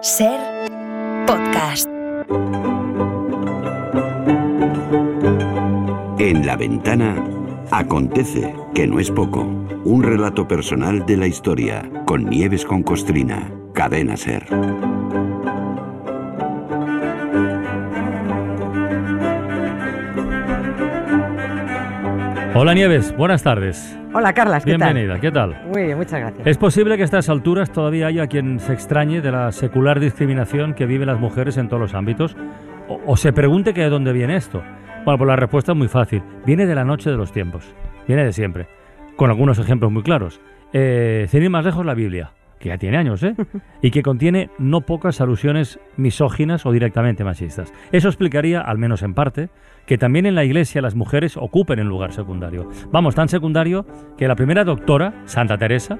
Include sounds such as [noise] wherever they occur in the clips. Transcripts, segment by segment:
Ser podcast. En la ventana acontece, que no es poco, un relato personal de la historia con Nieves con Costrina, cadena Ser. Hola Nieves, buenas tardes. Hola Carlas, ¿qué Bienvenida, ¿qué tal? Muy bien, muchas gracias. Es posible que a estas alturas todavía haya quien se extrañe de la secular discriminación que viven las mujeres en todos los ámbitos o, o se pregunte que de dónde viene esto. Bueno, pues la respuesta es muy fácil. Viene de la noche de los tiempos. Viene de siempre. Con algunos ejemplos muy claros. Eh, sin ir más lejos, la Biblia, que ya tiene años, ¿eh? [laughs] Y que contiene no pocas alusiones misóginas o directamente machistas. Eso explicaría, al menos en parte, que también en la iglesia las mujeres ocupen un lugar secundario. Vamos, tan secundario que la primera doctora, Santa Teresa,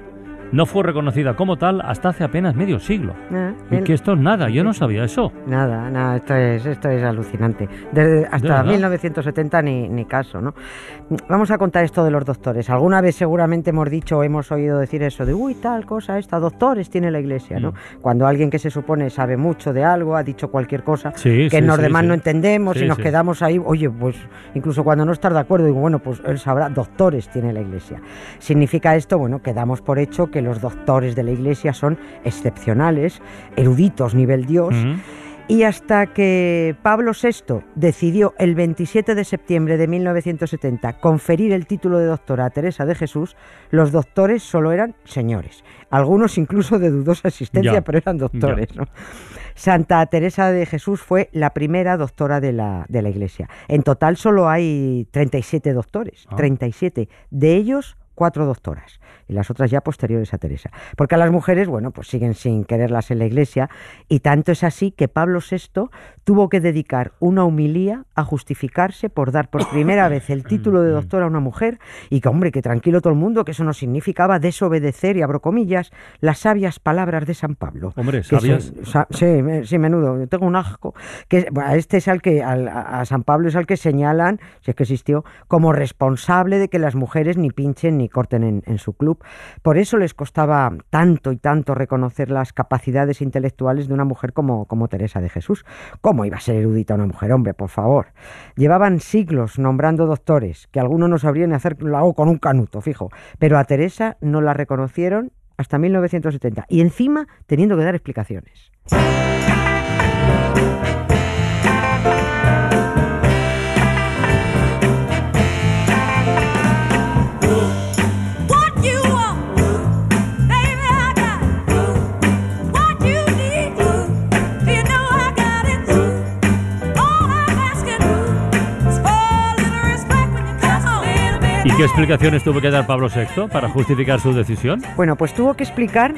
no fue reconocida como tal hasta hace apenas medio siglo. Ah, Y que esto es nada, yo no sabía eso. Nada, nada, esto es, esto es alucinante. Desde hasta verdad? 1970 ni, ni caso, ¿no? Vamos a contar esto de los doctores. Alguna vez seguramente hemos dicho o hemos oído decir eso de, uy, tal cosa, esta, doctores tiene la iglesia, ¿no? Mm. Cuando alguien que se supone sabe mucho de algo ha dicho cualquier cosa Sí, que sí, los sí, demás no entendemos y nos quedamos ahí, oye, pues incluso cuando no estás de acuerdo, digo, bueno, pues él sabrá, doctores tiene la iglesia. Significa esto, bueno, que damos por hecho que los doctores de la iglesia son excepcionales, eruditos nivel Dios. Y hasta que Pablo VI decidió el 27 de septiembre de 1970 conferir el título de doctora a Teresa de Jesús, los doctores solo eran señores. Algunos incluso de dudosa existencia, Ya, pero eran doctores. ¿no? Santa Teresa de Jesús fue la primera doctora de la, de la Iglesia. En total solo hay 37 doctores, Ah. 37. De ellos, cuatro doctoras y las otras ya posteriores a Teresa. Porque a las mujeres, bueno, pues siguen sin quererlas en la iglesia y tanto es así que Pablo VI tuvo que dedicar una humilía a justificarse por dar por [coughs] primera vez el título de doctora a una mujer y que, hombre, que tranquilo todo el mundo, que eso no significaba desobedecer, y abro comillas, las sabias palabras de San Pablo. Hombre, ¿sabias? se- sa- sí, me- sí, menudo, tengo un asco. Que, bueno, este es al que, al- a a San Pablo es al que señalan, si es que existió, como responsable de que las mujeres ni pinchen ni corten en, su club. Por eso les costaba tanto y tanto reconocer las capacidades intelectuales de una mujer como, como Teresa de Jesús. ¿Cómo iba a ser erudita una mujer, hombre, por favor? Llevaban siglos nombrando doctores, que algunos no sabrían hacer lo hago con un canuto, fijo. Pero a Teresa no la reconocieron hasta 1970 y encima teniendo que dar explicaciones. Qué explicaciones tuvo que dar Pablo VI para justificar su decisión? Bueno, pues tuvo que explicar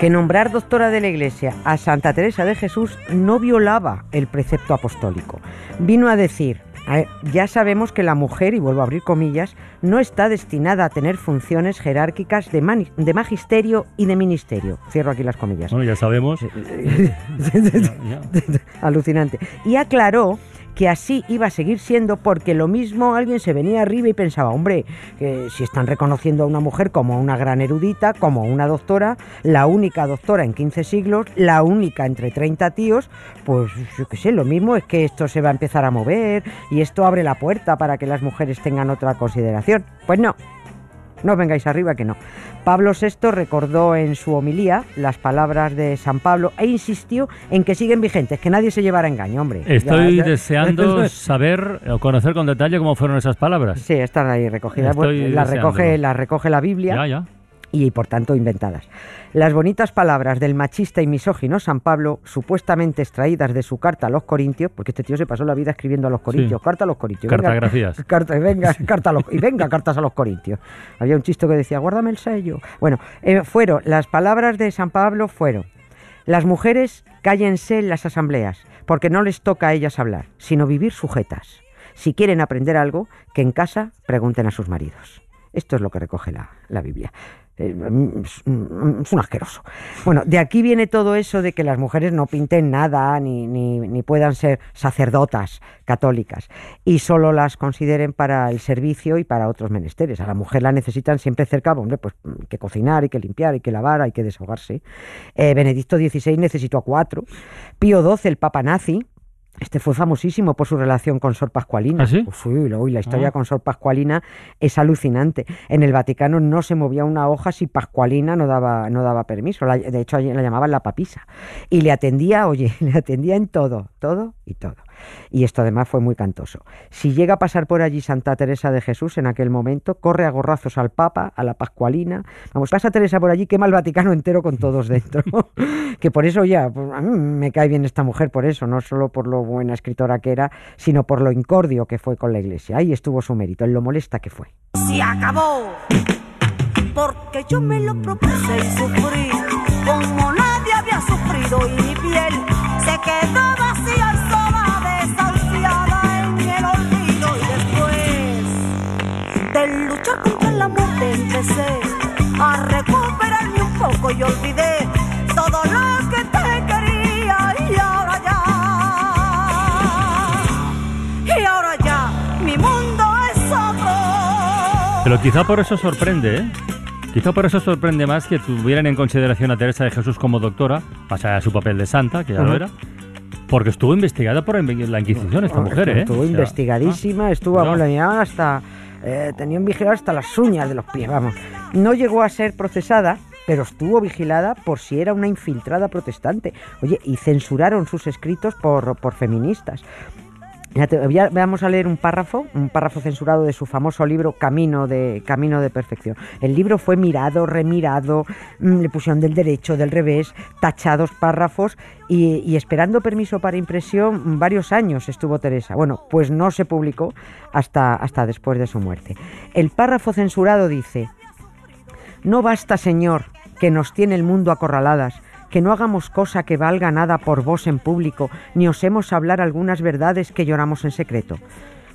que nombrar doctora de la Iglesia a Santa Teresa de Jesús no violaba el precepto apostólico. Vino a decir, a ver, ya sabemos que la mujer, y vuelvo a abrir comillas, no está destinada a tener funciones jerárquicas de, de magisterio y de ministerio. Cierro aquí las comillas. Bueno, ya sabemos. [laughs] [laughs] Alucinante. Y aclaró que así iba a seguir siendo porque lo mismo alguien se venía arriba y pensaba, hombre, que si están reconociendo a una mujer como una gran erudita, como una doctora, la única doctora en 15 siglos, la única entre 30 tíos, pues yo qué sé, lo mismo es que esto se va a empezar a mover y esto abre la puerta para que las mujeres tengan otra consideración. Pues no, no vengáis arriba que no. Pablo VI recordó en su homilía las palabras de San Pablo e insistió en que siguen vigentes, que nadie se llevará a engaño, hombre. Estoy Ya- ya- deseando [laughs] saber o conocer con detalle cómo fueron esas palabras. Sí, están ahí recogidas. Estoy las recoge, deseándolo. las recoge la Biblia Ya, ya. Y por tanto inventadas. Las bonitas palabras del machista y misógino San Pablo, supuestamente extraídas de su carta a los corintios, porque este tío se pasó la vida escribiendo a los corintios, carta a los corintios. venga. Carta, [laughs] venga, carta a los- y venga cartas a los corintios. Había un chisto que decía, guárdame el sello. Bueno, eh, fueron, las palabras de San Pablo fueron, las mujeres cállense en las asambleas, porque no les toca a ellas hablar, sino vivir sujetas. Si quieren aprender algo, que en casa pregunten a sus maridos. Esto es lo que recoge la, la Biblia. Eh, mm, Es un es un asqueroso. Bueno, de aquí viene todo eso de que las mujeres no pinten nada ni, ni, ni puedan ser sacerdotas católicas y solo las consideren para el servicio y para otros menesteres. A la mujer la necesitan siempre cerca, hombre, pues mm, que cocinar, hay que limpiar, hay que lavar, hay que desahogarse. Eh, Benedicto XVI necesitó a cuatro. Pío XII, el papa nazi, este fue famosísimo por su relación con Sor Pascualina. ¿Ah, sí? Uf, uy, uy, la historia Ah. con Sor Pascualina es alucinante. En el Vaticano no se movía una hoja si Pascualina no daba, no daba permiso. La- de hecho, la llamaban la papisa. Y le atendía, oye, [laughs] le atendía en todo, todo y todo. Y esto además fue muy cantoso. Si llega a pasar por allí Santa Teresa de Jesús en aquel momento, corre a gorrazos al Papa, a la Pascualina. Vamos, pasa Teresa por allí, quema el Vaticano entero con todos dentro. [laughs] que por eso ya, pues, me cae bien esta mujer por eso, no solo por lo buena escritora que era, sino por lo incordio que fue con la iglesia. Ahí estuvo su mérito, en lo molesta que fue. se acabó. Porque yo me lo propuse y sufrí como nadie había sufrido y mi piel se quedó vacía y sola, empecé a recuperarme un poco y olvidé todo lo que te quería y ahora ya, y ahora ya, mi mundo es otro. Pero quizá por eso sorprende, ¿eh? Quizá por eso sorprende más que tuvieran en consideración a Teresa de Jesús como doctora, más allá de su papel de santa, que ya lo Ujú. era, porque estuvo investigada por la Inquisición esta mujer, ¿eh? Estuvo O sea, investigadísima, estuvo, cuidado. vamos, la miraban hasta, eh, tenían vigilado hasta las uñas de los pies, vamos. No llegó a ser procesada, pero estuvo vigilada por si era una infiltrada protestante. Oye, y censuraron sus escritos por, por feministas. Vamos a leer un párrafo, un párrafo censurado de su famoso libro Camino de, Camino de Perfección. El libro fue mirado, remirado, mm, le pusieron del derecho, del revés, tachados párrafos y, y esperando permiso para impresión varios años estuvo Teresa. Bueno, pues no se publicó hasta, hasta después de su muerte. El párrafo censurado dice, no basta, Señor, que nos tiene el mundo acorraladas, que no hagamos cosa que valga nada por vos en público, ni osemos hablar algunas verdades que lloramos en secreto.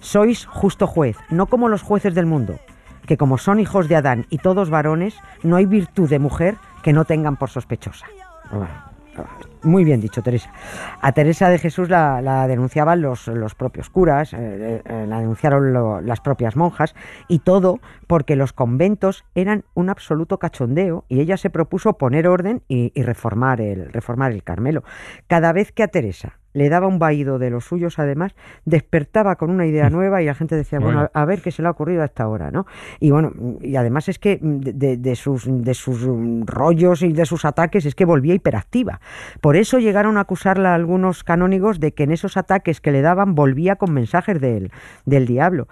Sois justo juez, no como los jueces del mundo, que como son hijos de Adán y todos varones, no hay virtud de mujer que no tengan por sospechosa. Muy bien dicho, Teresa. A Teresa de Jesús la, denunciaban los, los propios curas, eh, eh, la denunciaron las propias monjas, y todo porque los conventos eran un absoluto cachondeo y ella se propuso poner orden y, y reformar, el, reformar el Carmelo. Cada vez que a Teresa le daba un vaído de los suyos, además, despertaba con una idea nueva y la gente decía, bueno, Bueno. a, a ver qué se le ha ocurrido a esta hora, ¿no? Y bueno, y además es que de, de- de sus, de sus mm, rollos y de sus ataques es que volvía hiperactiva. Por eso llegaron a acusarla algunos canónigos de que en esos ataques que le daban volvía con mensajes del, del diablo.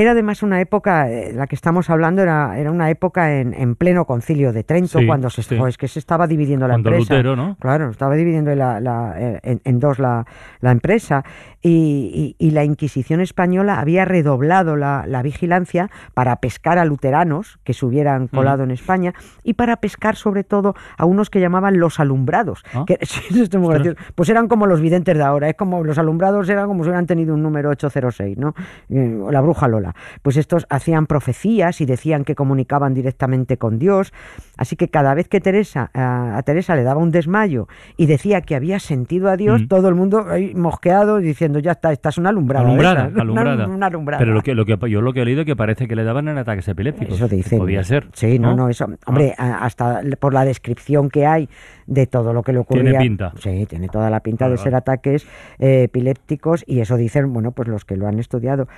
Era además una época, eh, la que estamos hablando, era, era una época en, en pleno concilio de Trento, Sí, cuando se, sí. es que se estaba dividiendo la Cuando empresa. Lutero, ¿no? Claro, estaba dividiendo la- la- eh, en, en dos la, la empresa y, y- y la Inquisición española había redoblado la, la vigilancia para pescar a luteranos que se hubieran colado en España y para pescar sobre todo a unos que llamaban los alumbrados. Ah. que- [laughs] sí, esto es muy Ostras. gracioso. Pues eran como los videntes de ahora, es como los alumbrados eran como si hubieran tenido un número 806, ¿no? Eh, la bruja Lola. Pues estos hacían profecías y decían que comunicaban directamente con Dios. Así que cada vez que Teresa, a, a Teresa le daba un desmayo y decía que había sentido a Dios, Mm. todo el mundo ahí mosqueado diciendo, ya está, esta es una alumbrada. Alumbrada, esa". [laughs] Una- alumbrada. Una, alumbrada. Pero lo que, lo que yo lo que he leído que parece que le daban en ataques epilépticos. Eso dicen. Podía ser. Sí, no, no, eso. Hombre, a- hasta por la descripción que hay de todo lo que le ocurría. Tiene pinta. Sí, tiene toda la pinta de ser ataques eh, epilépticos y eso dicen, bueno, pues los que lo han estudiado.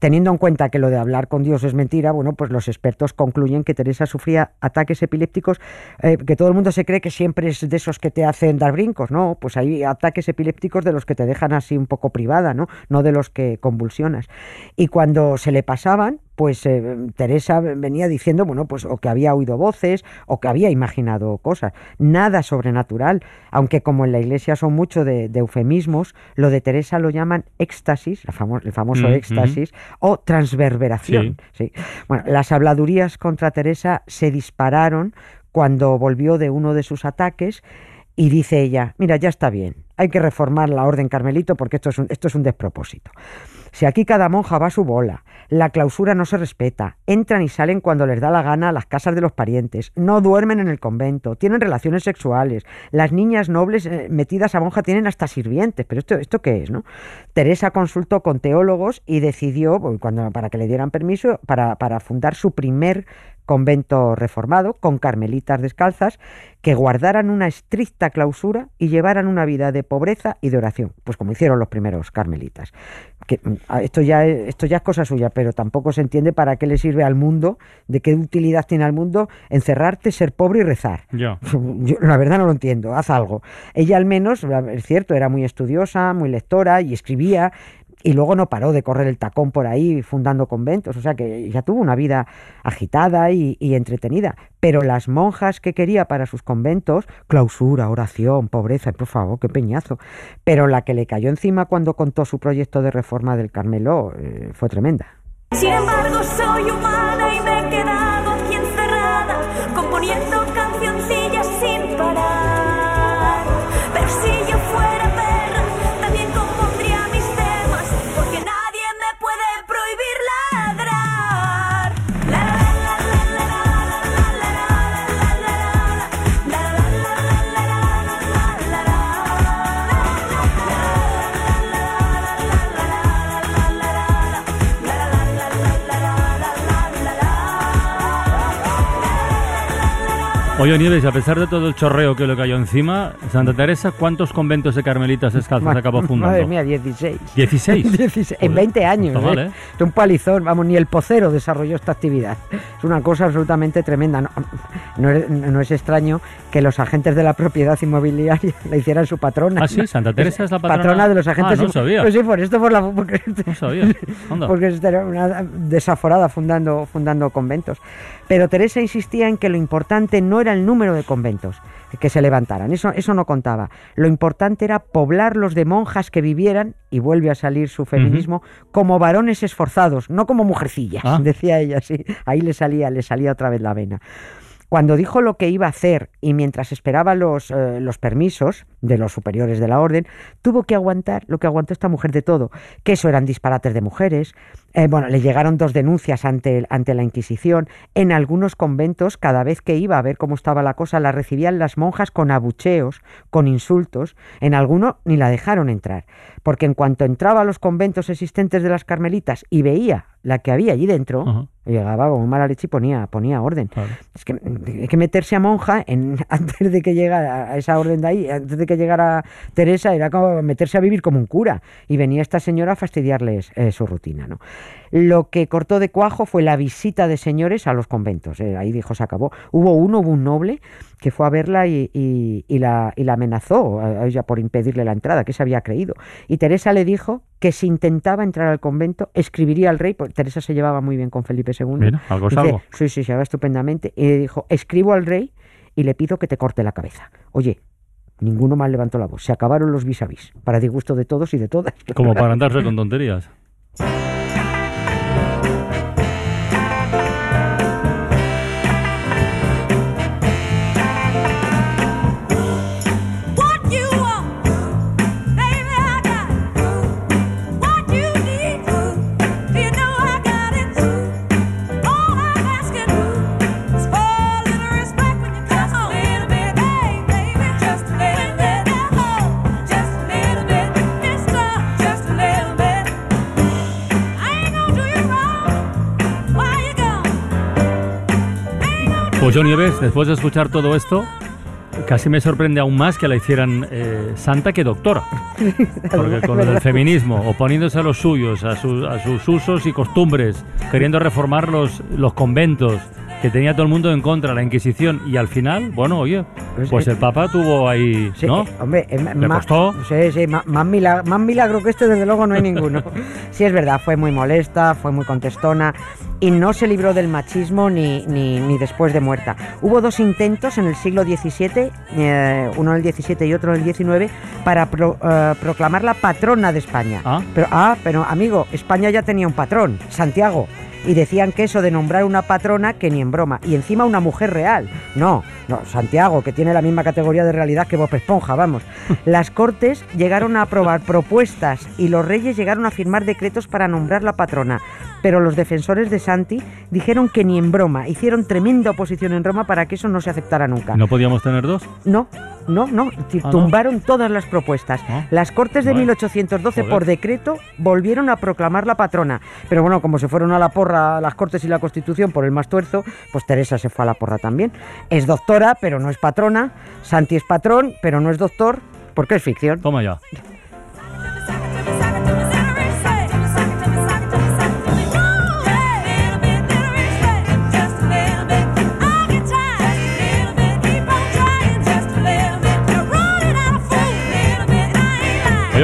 Teniendo en cuenta que lo de hablar con Dios es mentira, bueno, pues los expertos concluyen que Teresa sufría ataques epilépticos, eh, que todo el mundo se cree que siempre es de esos que te hacen dar brincos, ¿no? Pues hay ataques epilépticos de los que te dejan así un poco privada, ¿no? No de los que convulsionas. Y cuando se le pasaban, pues eh, Teresa venía diciendo, bueno, pues o que había oído voces o que había imaginado cosas. Nada sobrenatural, aunque como en la iglesia son mucho de, de eufemismos, lo de Teresa lo llaman éxtasis, la famo- el famoso Mm, éxtasis, o transverberación. sí. Bueno, las habladurías contra Teresa se dispararon cuando volvió de uno de sus ataques y dice ella, mira, ya está bien, hay que reformar la orden carmelito porque esto es un, despropósito. Si aquí cada monja va a su bola, la clausura no se respeta, entran y salen cuando les da la gana a las casas de los parientes, no duermen en el convento, tienen relaciones sexuales, las niñas nobles eh, metidas a monja tienen hasta sirvientes, pero esto, ¿esto qué es? no? Teresa consultó con teólogos y decidió, pues, para que le dieran permiso, para fundar su primer convento reformado con carmelitas descalzas que guardaran una estricta clausura y llevaran una vida de pobreza y de oración, pues como hicieron los primeros carmelitas. Que, mm, a- esto, ya, es- esto ya es cosa suya, pero tampoco se entiende para qué le sirve al mundo, de qué utilidad tiene al mundo encerrarte, ser pobre y rezar. [laughs] Yo la verdad no lo entiendo, haz algo. Ella al menos, es cierto, era muy estudiosa, muy lectora y escribía y luego no paró de correr el tacón por ahí fundando conventos, o sea que ya tuvo una vida agitada y, entretenida. Pero las monjas que quería para sus conventos, clausura, oración, pobreza, por favor, qué peñazo. Pero la que le cayó encima cuando contó su proyecto de reforma del Carmelo eh, fue tremenda. Sin embargo, soy humana y me he quedado aquí encerrada, componiendo Oye, Nieves, a pesar de todo el chorreo que le cayó encima, Santa Teresa, ¿cuántos conventos de carmelitas descalzas acabó fundando? Madre mía, 16. 16. 16, en Joder, 20 años. no está mal, ¿eh? ¿eh? Es un palizón, vamos, ni el pocero desarrolló esta actividad. Es una cosa absolutamente tremenda. No, no es, no es extraño que los agentes de la propiedad inmobiliaria [laughs] la hicieran su patrona. Ah, sí, Santa Teresa es la patrona. de los agentes Ah, no sabía. Pues sí, por esto, por la. Porque, No sabía. Anda. [laughs] porque era una desaforada fundando, fundando conventos. Pero Teresa insistía en que lo importante no era el número de conventos que se levantaran, eso, eso no contaba. Lo importante era poblarlos de monjas que vivieran, y vuelve a salir su feminismo, como varones esforzados, no como mujercillas, Ah. [laughs] decía ella, sí. Ahí le salía, le salía otra vez la vena. Cuando dijo lo que iba a hacer y mientras esperaba los, eh, los permisos de los superiores de la orden, tuvo que aguantar lo que aguantó esta mujer de todo, que eso eran disparates de mujeres. Eh, bueno, le llegaron dos denuncias ante, ante la Inquisición. En algunos conventos, cada vez que iba a ver cómo estaba la cosa, la recibían las monjas con abucheos, con insultos. En alguno ni la dejaron entrar, porque en cuanto entraba a los conventos existentes de las carmelitas y veía la que había allí dentro, Ajá. llegaba como mala leche y ponía, ponía orden. Claro. Es que hay que meterse a monja en, [laughs] antes de que llegara a esa orden de ahí, antes de que llegara Teresa, era como meterse a vivir como un cura. Y venía esta señora a fastidiarles eh, su rutina. ¿no? Lo que cortó de cuajo fue la visita de señores a los conventos. eh, ahí dijo, se acabó. Hubo uno, hubo un noble que fue a verla y, y- y la, y la amenazó a a ella por impedirle la entrada, que se había creído. Y Teresa le dijo que si intentaba entrar al convento, escribiría al rey, porque Teresa se llevaba muy bien con Felipe II. Mira, algo es algo. Sí, sí, se va estupendamente. Y le dijo, escribo al rey y le pido que te corte la cabeza. Oye, ninguno más levantó la voz. Se acabaron los vis a vis, para disgusto de todos y de todas. Como para andarse con tonterías. Pues yo, Nieves, después de escuchar todo esto, casi me sorprende aún más que la hicieran eh, santa que doctora. Porque con del feminismo, oponiéndose a los suyos, a, su- a sus usos y costumbres, queriendo reformar los, los conventos, que tenía todo el mundo en contra, la Inquisición, y al final, bueno, oye, Pues, pues el Papa tuvo ahí, Sí, ¿no? hombre, eh, ¿Le ma- costó? Sí, sí, más, milagro, más milagro que este, desde luego, no hay ninguno. [laughs] sí, es verdad, fue muy molesta, fue muy contestona y no se libró del machismo ni, ni, ni después de muerta. Hubo dos intentos en el siglo XVII, eh, uno en el XVII y otro en el XIX, para pro- eh, proclamarla patrona de España. Ah. Pero, ah, pero amigo, España ya tenía un patrón, Santiago. y decían que eso de nombrar una patrona que ni en broma. Y encima una mujer real. No, no, Santiago, que tiene la misma categoría de realidad que Bob Esponja, vamos. [laughs] Las Cortes llegaron a aprobar propuestas y los reyes llegaron a firmar decretos para nombrar la patrona. Pero los defensores de Santi dijeron que ni en broma. Hicieron tremenda oposición en Roma para que eso no se aceptara nunca. ¿No podíamos tener dos? No, no, no. Ah, ¿no? Tumbaron todas las propuestas. Ah. Las Cortes de Vale. 1812 Joder. por decreto volvieron a proclamar la patrona. Pero bueno, como se fueron a la porra las Cortes y la Constitución por el más tuerzo, pues Teresa se fue a la porra también. Es doctora, pero no es patrona. Santi es patrón, pero no es doctor, porque es ficción. Toma ya.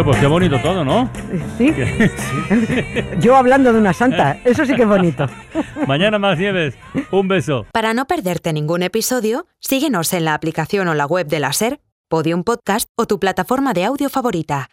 Oye, pues qué bonito todo, ¿no? [laughs] ¿Sí? Yo hablando de una santa, eso sí que es bonito. [laughs] Mañana más nieves. Un beso. Para no perderte ningún episodio, síguenos en la aplicación o la web de la SER, Podium Podcast o tu plataforma de audio favorita.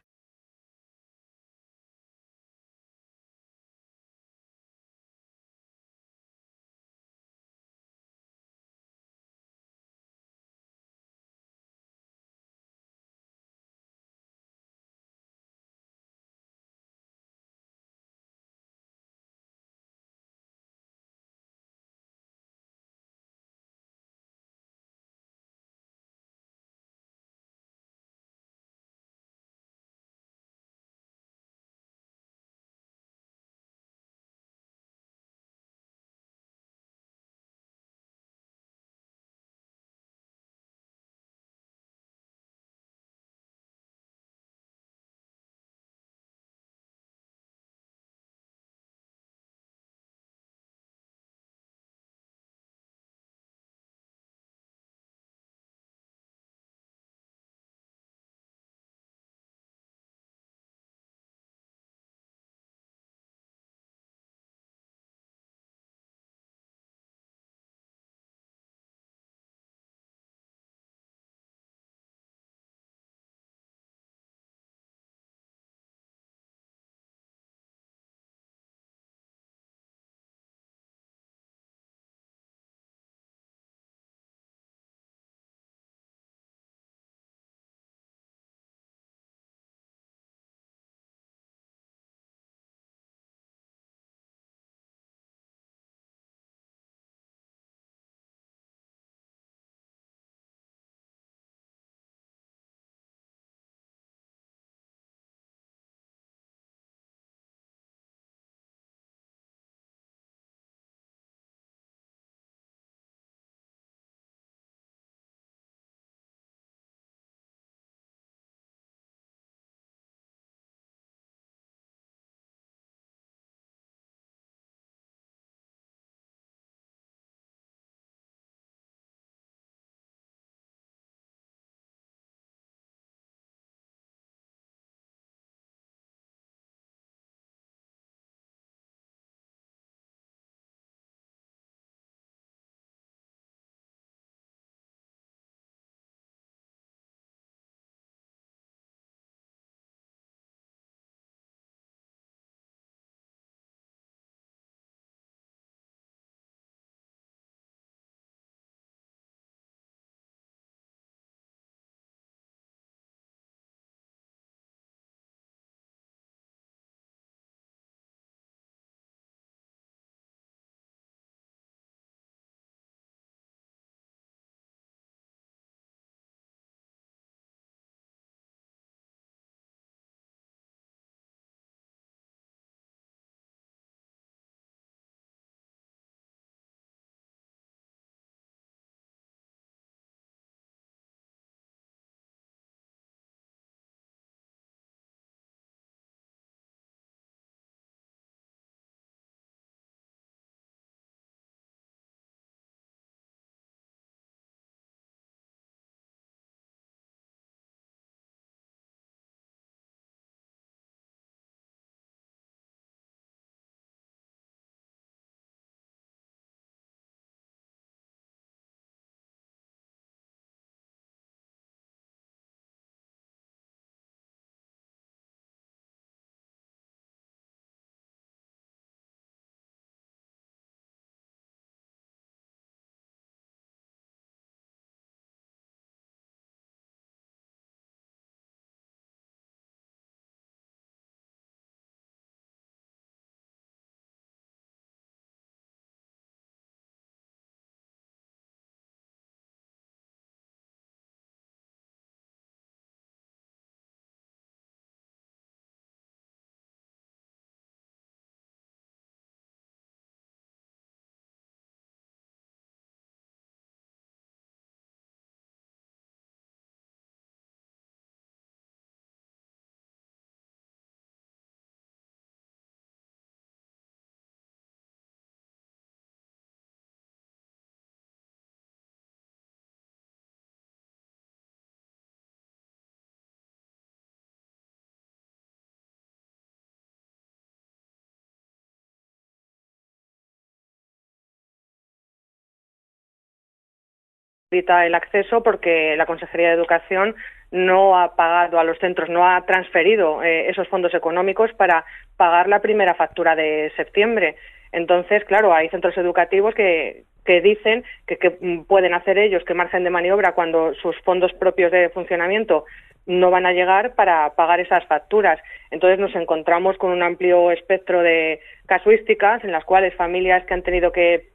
El acceso porque la Consejería de Educación no ha pagado a los centros, no ha transferido eh, esos fondos económicos para pagar la primera factura de septiembre. Entonces, claro, hay centros educativos que, que dicen que, que pueden hacer ellos, que margen de maniobra cuando sus fondos propios de funcionamiento no van a llegar para pagar esas facturas. Entonces nos encontramos con un amplio espectro de casuísticas en las cuales familias que han tenido que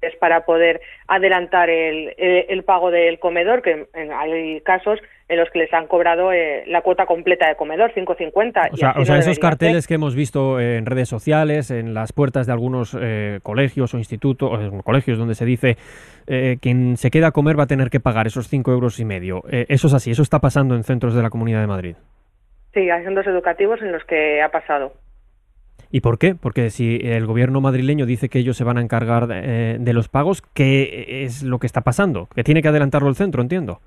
es para poder adelantar el, el, el pago del comedor, que en- hay casos en los que les han cobrado eh, la cuota completa de comedor, 5,50. O sea, o sea, no esos carteles ser. que hemos visto en redes sociales, en las puertas de algunos eh, colegios o institutos, o colegios donde se dice eh, quien se queda a comer va a tener que pagar esos cinco euros y medio. Eh, eso es así, eso está pasando en centros de la Comunidad de Madrid. Sí, hay centros educativos en los que ha pasado. ¿Y por qué? Porque si el gobierno madrileño dice que ellos se van a encargar de, eh, de los pagos, ¿qué es lo que está pasando? Que tiene que adelantarlo el centro, entiendo.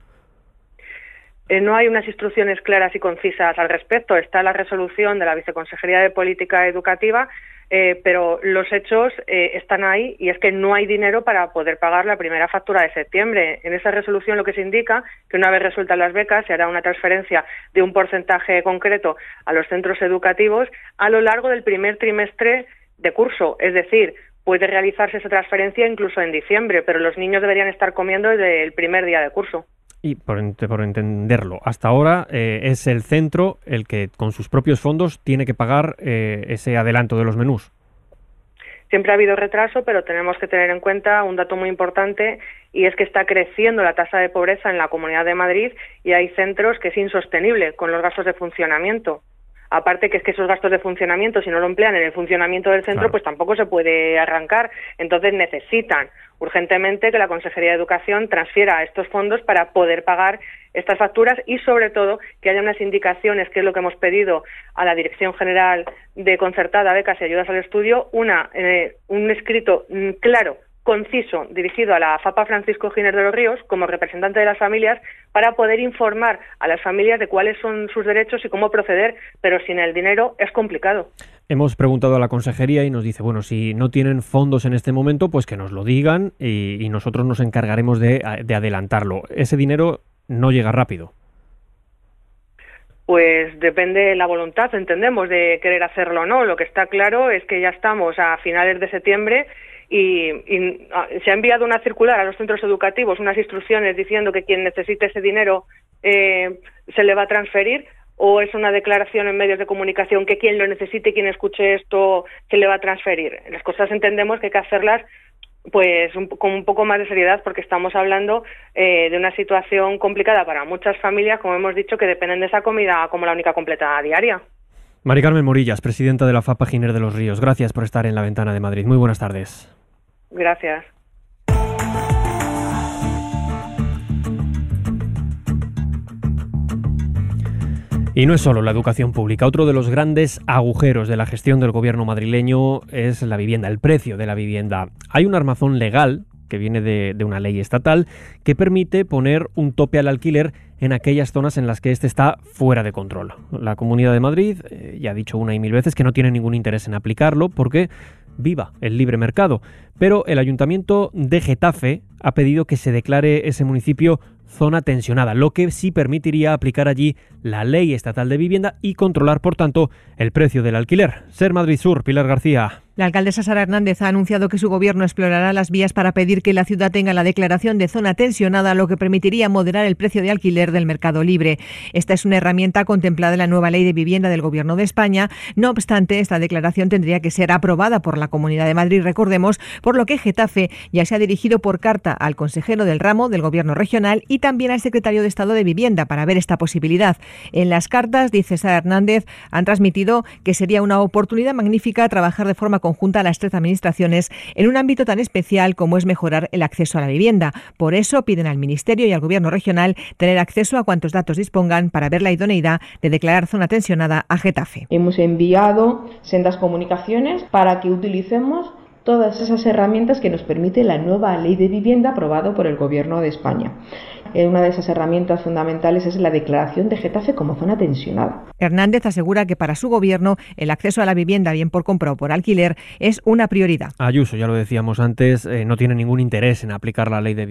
Eh, no hay unas instrucciones claras y concisas al respecto. Está la resolución de la Viceconsejería de Política Educativa, eh, pero los hechos eh, están ahí y es que no hay dinero para poder pagar la primera factura de septiembre. En esa resolución lo que se indica que una vez resueltas las becas se hará una transferencia de un porcentaje concreto a los centros educativos a lo largo del primer trimestre de curso. Es decir, puede realizarse esa transferencia incluso en diciembre, pero los niños deberían estar comiendo desde el primer día de curso. Y por, ent- por entenderlo, hasta ahora eh, es el centro el que con sus propios fondos tiene que pagar eh, ese adelanto de los menús. Siempre ha habido retraso, pero tenemos que tener en cuenta un dato muy importante y es que está creciendo la tasa de pobreza en la Comunidad de Madrid y hay centros que es insostenible con los gastos de funcionamiento. Aparte que es que esos gastos de funcionamiento, si no lo emplean en el funcionamiento del centro, Claro. pues tampoco se puede arrancar. Entonces necesitan urgentemente que la Consejería de Educación transfiera estos fondos para poder pagar estas facturas y sobre todo que haya unas indicaciones, que es lo que hemos pedido a la Dirección General de Concertada, Becas y Ayudas al Estudio, una, eh, un escrito mm, claro, conciso, dirigido a la FAPA Francisco Giner de los Ríos como representante de las familias para poder informar a las familias de cuáles son sus derechos y cómo proceder, pero sin el dinero es complicado. Hemos preguntado a la consejería y nos dice, bueno, si no tienen fondos en este momento, pues que nos lo digan y, nosotros nos encargaremos de adelantarlo. Ese dinero no llega rápido. Pues depende de la voluntad, entendemos, de querer hacerlo o no. Lo que está claro es que ya estamos a finales de septiembre y, ah, se ha enviado una circular a los centros educativos, unas instrucciones diciendo que quien necesite ese dinero eh, se le va a transferir o es una declaración en medios de comunicación que quien lo necesite, quien escuche esto, se le va a transferir. Las cosas entendemos que hay que hacerlas pues un, con un poco más de seriedad porque estamos hablando eh, de una situación complicada para muchas familias, como hemos dicho, que dependen de esa comida como la única completa diaria. Mari Carmen Morillas, presidenta de la FAPA Giner de los Ríos, gracias por estar en la ventana de Madrid. Muy buenas tardes. Gracias. Y no es solo la educación pública, otro de los grandes agujeros de la gestión del gobierno madrileño es la vivienda, el precio de la vivienda. Hay un armazón legal que viene de, una ley estatal que permite poner un tope al alquiler en aquellas zonas en las que éste está fuera de control. La Comunidad de Madrid eh, ya ha dicho una y mil veces que no tiene ningún interés en aplicarlo porque viva el libre mercado. Pero el Ayuntamiento de Getafe ha pedido que se declare ese municipio zona tensionada, lo que sí permitiría aplicar allí la ley estatal de vivienda y controlar, por tanto, el precio del alquiler. Ser Madrid Sur, Pilar García. La alcaldesa Sara Hernández ha anunciado que su gobierno explorará las vías para pedir que la ciudad tenga la declaración de zona tensionada, lo que permitiría moderar el precio de alquiler del mercado libre. Esta es una herramienta contemplada en la nueva ley de vivienda del Gobierno de España. No obstante, esta declaración tendría que ser aprobada por la Comunidad de Madrid, recordemos, por lo que Getafe ya se ha dirigido por carta al consejero del ramo del Gobierno regional y también al secretario de Estado de Vivienda para ver esta posibilidad. En las cartas, dice Sara Hernández, han transmitido que sería una oportunidad magnífica trabajar de forma conjunta a las tres administraciones en un ámbito tan especial como es mejorar el acceso a la vivienda. Por eso piden al Ministerio y al Gobierno regional tener acceso a cuantos datos dispongan para ver la idoneidad de declarar zona tensionada a Getafe. Hemos enviado sendas comunicaciones para que utilicemos todas esas herramientas que nos permite la nueva ley de vivienda aprobada por el Gobierno de España. Eh, Una de esas herramientas fundamentales es la declaración de Getafe como zona tensionada. Hernández asegura que para su gobierno el acceso a la vivienda, bien por compra o por alquiler, es una prioridad. Ayuso, ya lo decíamos antes, eh, no tiene ningún interés en aplicar la ley de vivienda.